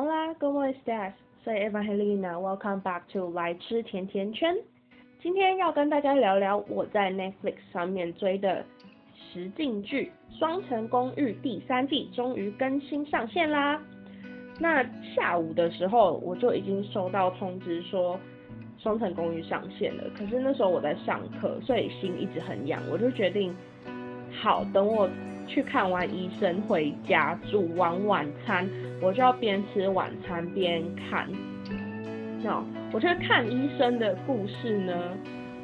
Hola, ¿cómo estás? Soy Evangelina. Welcome back to 来吃甜甜圈。今天要跟大家聊聊我在 Netflix 上面追的实境剧《双城公寓》第三季终于更新上线啦。那下午的时候我就已经收到通知说《双层公寓》上线了，可是那时候我在上课，所以心一直很痒，我就决定好等我去看完医生回家煮完晚餐，我就要边吃晚餐边看。那我觉得看医生的故事呢，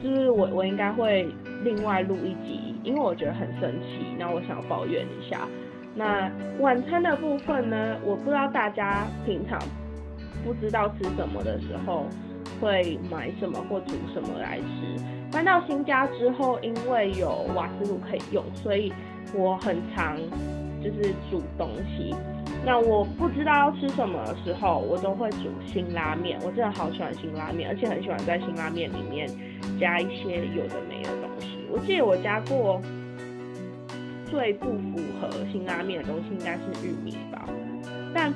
就是我我应该会另外录一集，因为我觉得很神奇，那我想要抱怨一下。那晚餐的部分呢，我不知道大家平常不知道吃什么的时候会买什么或煮什么来吃。搬到新家之后，因为有瓦斯炉可以用，所以我很常就是煮东西。那我不知道要吃什么的时候，我都会煮辛拉面。我真的好喜欢辛拉面，而且很喜欢在辛拉面里面加一些有的没的东西。我记得我加过最不符合辛拉面的东西应该是玉米吧，但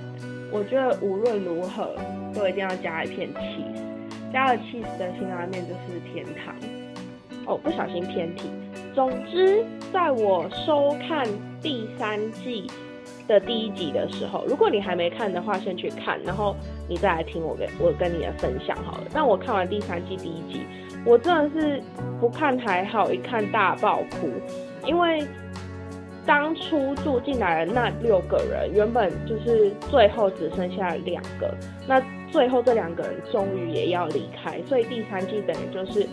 我觉得无论如何都一定要加一片 cheese，加了 cheese 的辛拉面就是天堂。哦，不小心偏题。总之，在我收看第三季。的第一集的时候，如果你还没看的话，先去看，然后你再来听我跟我跟你的分享好了。那我看完第三季第一集，我真的是不看还好，一看大爆哭，因为当初住进来的那六个人，原本就是最后只剩下两个，那最后这两个人终于也要离开，所以第三季等于就是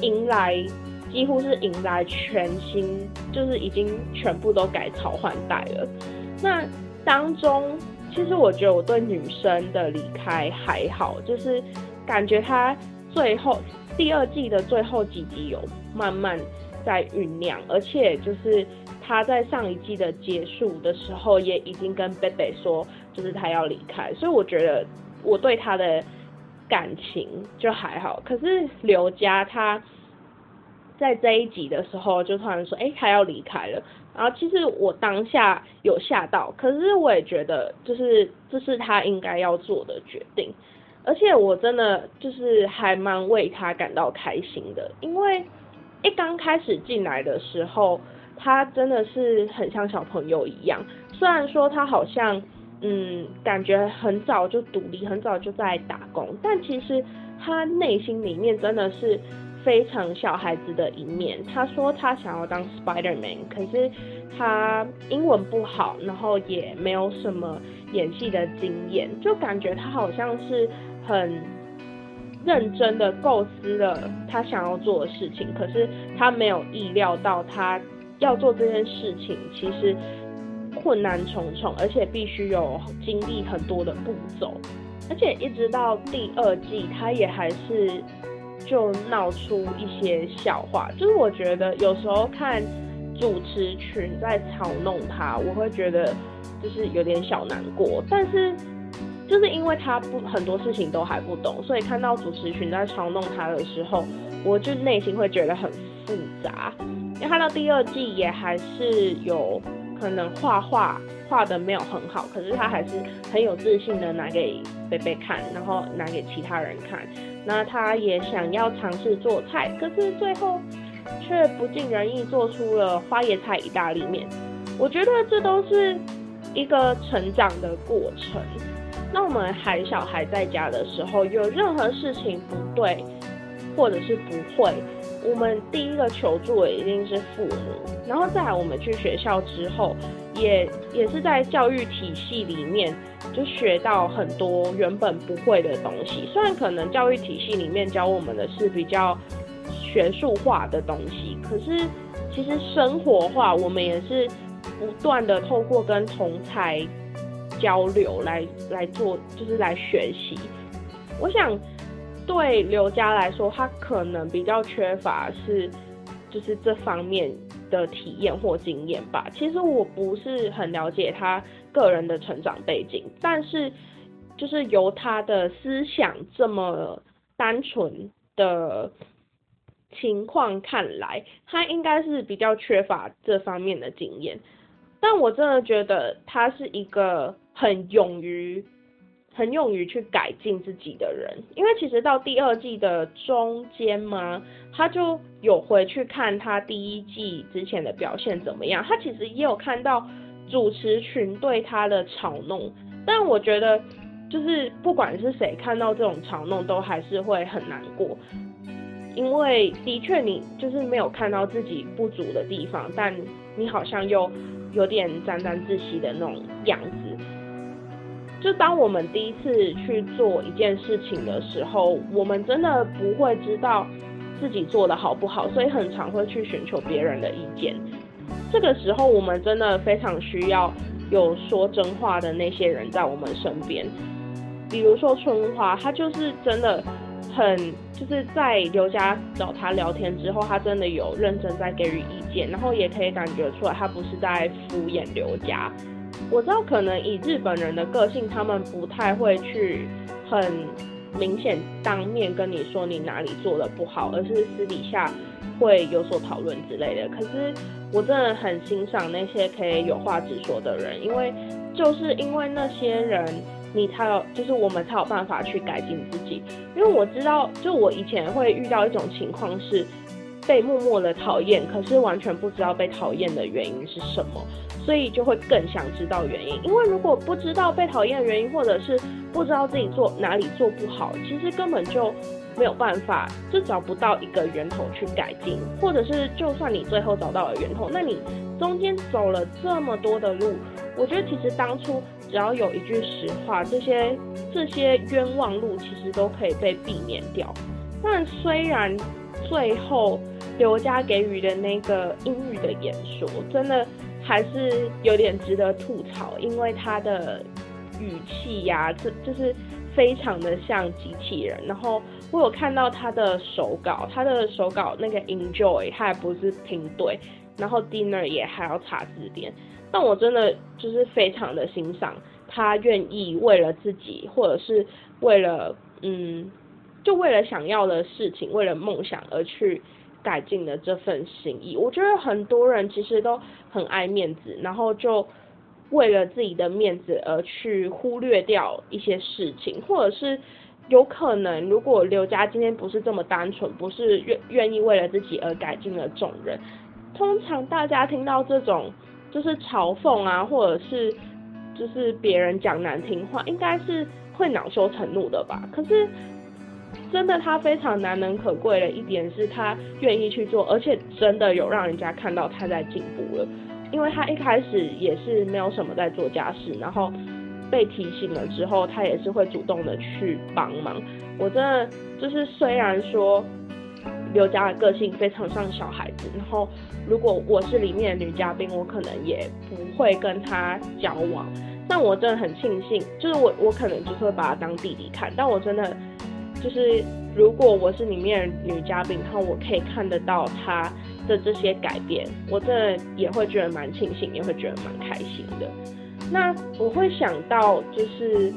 迎来，几乎是迎来全新，就是已经全部都改朝换代了。那当中，其实我觉得我对女生的离开还好，就是感觉她最后第二季的最后几集有慢慢在酝酿，而且就是她在上一季的结束的时候也已经跟贝贝说，就是她要离开，所以我觉得我对她的感情就还好。可是刘佳她在这一集的时候就突然说，哎，他要离开了。然后其实我当下有吓到，可是我也觉得就是这是他应该要做的决定，而且我真的就是还蛮为他感到开心的，因为一刚开始进来的时候，他真的是很像小朋友一样，虽然说他好像嗯感觉很早就独立，很早就在打工，但其实他内心里面真的是。非常小孩子的一面，他说他想要当 Spider Man，可是他英文不好，然后也没有什么演戏的经验，就感觉他好像是很认真的构思了他想要做的事情，可是他没有意料到他要做这件事情其实困难重重，而且必须有经历很多的步骤，而且一直到第二季，他也还是。就闹出一些笑话，就是我觉得有时候看主持群在嘲弄他，我会觉得就是有点小难过。但是就是因为他不很多事情都还不懂，所以看到主持群在嘲弄他的时候，我就内心会觉得很复杂。因为看到第二季也还是有可能画画画的没有很好，可是他还是很有自信的拿给贝贝看，然后拿给其他人看。那他也想要尝试做菜，可是最后却不尽人意做出了花椰菜意大利面。我觉得这都是一个成长的过程。那我们还小孩在家的时候，有任何事情不对，或者是不会，我们第一个求助的一定是父母。然后再来，我们去学校之后，也也是在教育体系里面。就学到很多原本不会的东西，虽然可能教育体系里面教我们的是比较学术化的东西，可是其实生活化，我们也是不断的透过跟同才交流来来做，就是来学习。我想对刘佳来说，他可能比较缺乏是就是这方面的体验或经验吧。其实我不是很了解他。个人的成长背景，但是就是由他的思想这么单纯的情况看来，他应该是比较缺乏这方面的经验。但我真的觉得他是一个很勇于很勇于去改进自己的人，因为其实到第二季的中间嘛，他就有回去看他第一季之前的表现怎么样，他其实也有看到主持群对他的嘲弄，但我觉得就是不管是谁看到这种嘲弄，都还是会很难过，因为的确你就是没有看到自己不足的地方，但你好像又有点沾沾自喜的那种样子。就当我们第一次去做一件事情的时候，我们真的不会知道自己做的好不好，所以很常会去寻求别人的意见。这个时候，我们真的非常需要有说真话的那些人在我们身边。比如说春花，她就是真的很就是在刘家找他聊天之后，他真的有认真在给予意见，然后也可以感觉出来，他不是在敷衍刘家。我知道，可能以日本人的个性，他们不太会去很明显当面跟你说你哪里做的不好，而是私底下会有所讨论之类的。可是我真的很欣赏那些可以有话直说的人，因为就是因为那些人，你才有，就是我们才有办法去改进自己。因为我知道，就我以前会遇到一种情况是被默默的讨厌，可是完全不知道被讨厌的原因是什么。所以就会更想知道原因，因为如果不知道被讨厌的原因，或者是不知道自己做哪里做不好，其实根本就没有办法，就找不到一个源头去改进，或者是就算你最后找到了源头，那你中间走了这么多的路，我觉得其实当初只要有一句实话，这些这些冤枉路其实都可以被避免掉。但虽然最后刘家给予的那个英语的演说，真的。还是有点值得吐槽，因为他的语气呀，这就是非常的像机器人。然后我有看到他的手稿，他的手稿那个 enjoy 他还不是拼对，然后 dinner 也还要查字典。但我真的就是非常的欣赏他愿意为了自己，或者是为了嗯，就为了想要的事情，为了梦想而去。改进的这份心意，我觉得很多人其实都很爱面子，然后就为了自己的面子而去忽略掉一些事情，或者是有可能，如果刘家今天不是这么单纯，不是愿愿意为了自己而改进了众人，通常大家听到这种就是嘲讽啊，或者是就是别人讲难听话，应该是会恼羞成怒的吧？可是。真的，他非常难能可贵的一点是他愿意去做，而且真的有让人家看到他在进步了。因为他一开始也是没有什么在做家事，然后被提醒了之后，他也是会主动的去帮忙。我真的就是虽然说刘家的个性非常像小孩子，然后如果我是里面的女嘉宾，我可能也不会跟他交往。但我真的很庆幸，就是我我可能就是会把他当弟弟看，但我真的。就是如果我是里面女嘉宾，然后我可以看得到她的这些改变，我真的也会觉得蛮庆幸，也会觉得蛮开心的。那我会想到，就是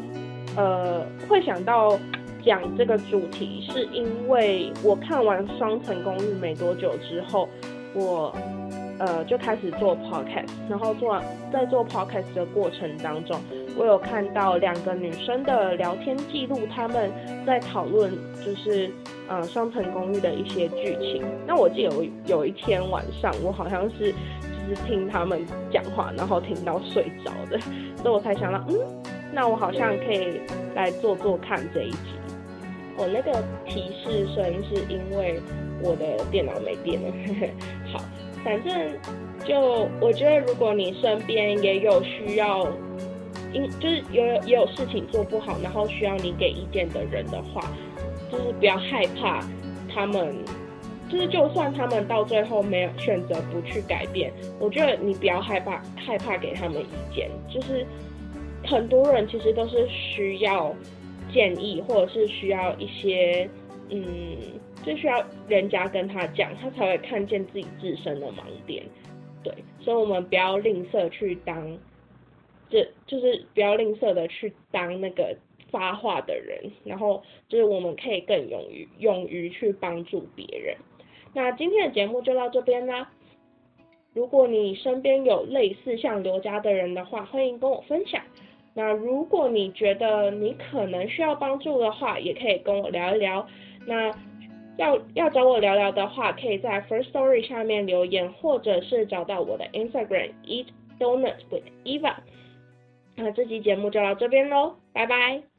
呃，会想到讲这个主题，是因为我看完《双层公寓》没多久之后，我。呃，就开始做 podcast，然后做在做 podcast 的过程当中，我有看到两个女生的聊天记录，他们在讨论就是呃双层公寓的一些剧情。那我记得有有一天晚上，我好像是就是听他们讲话，然后听到睡着的，所以我才想到，嗯，那我好像可以来做做看这一集。我那个提示声是因为我的电脑没电了，好。反正就我觉得，如果你身边也有需要，因就是有也有事情做不好，然后需要你给意见的人的话，就是不要害怕他们，就是就算他们到最后没有选择不去改变，我觉得你不要害怕害怕给他们意见，就是很多人其实都是需要建议，或者是需要一些嗯。就需要人家跟他讲，他才会看见自己自身的盲点，对，所以我们不要吝啬去当，这就是不要吝啬的去当那个发话的人然后就是我们可以更勇于勇于去帮助别人。那今天的节目就到这边啦。如果你身边有类似像刘家的人的话欢迎跟我分享。那如果你觉得你可能需要帮助的话也可以跟我聊一聊。那要要找我聊聊的话可以在 first story 下面留言或者是找到我的 instagram eat donuts with eva 那这期节目就到这边喽拜拜。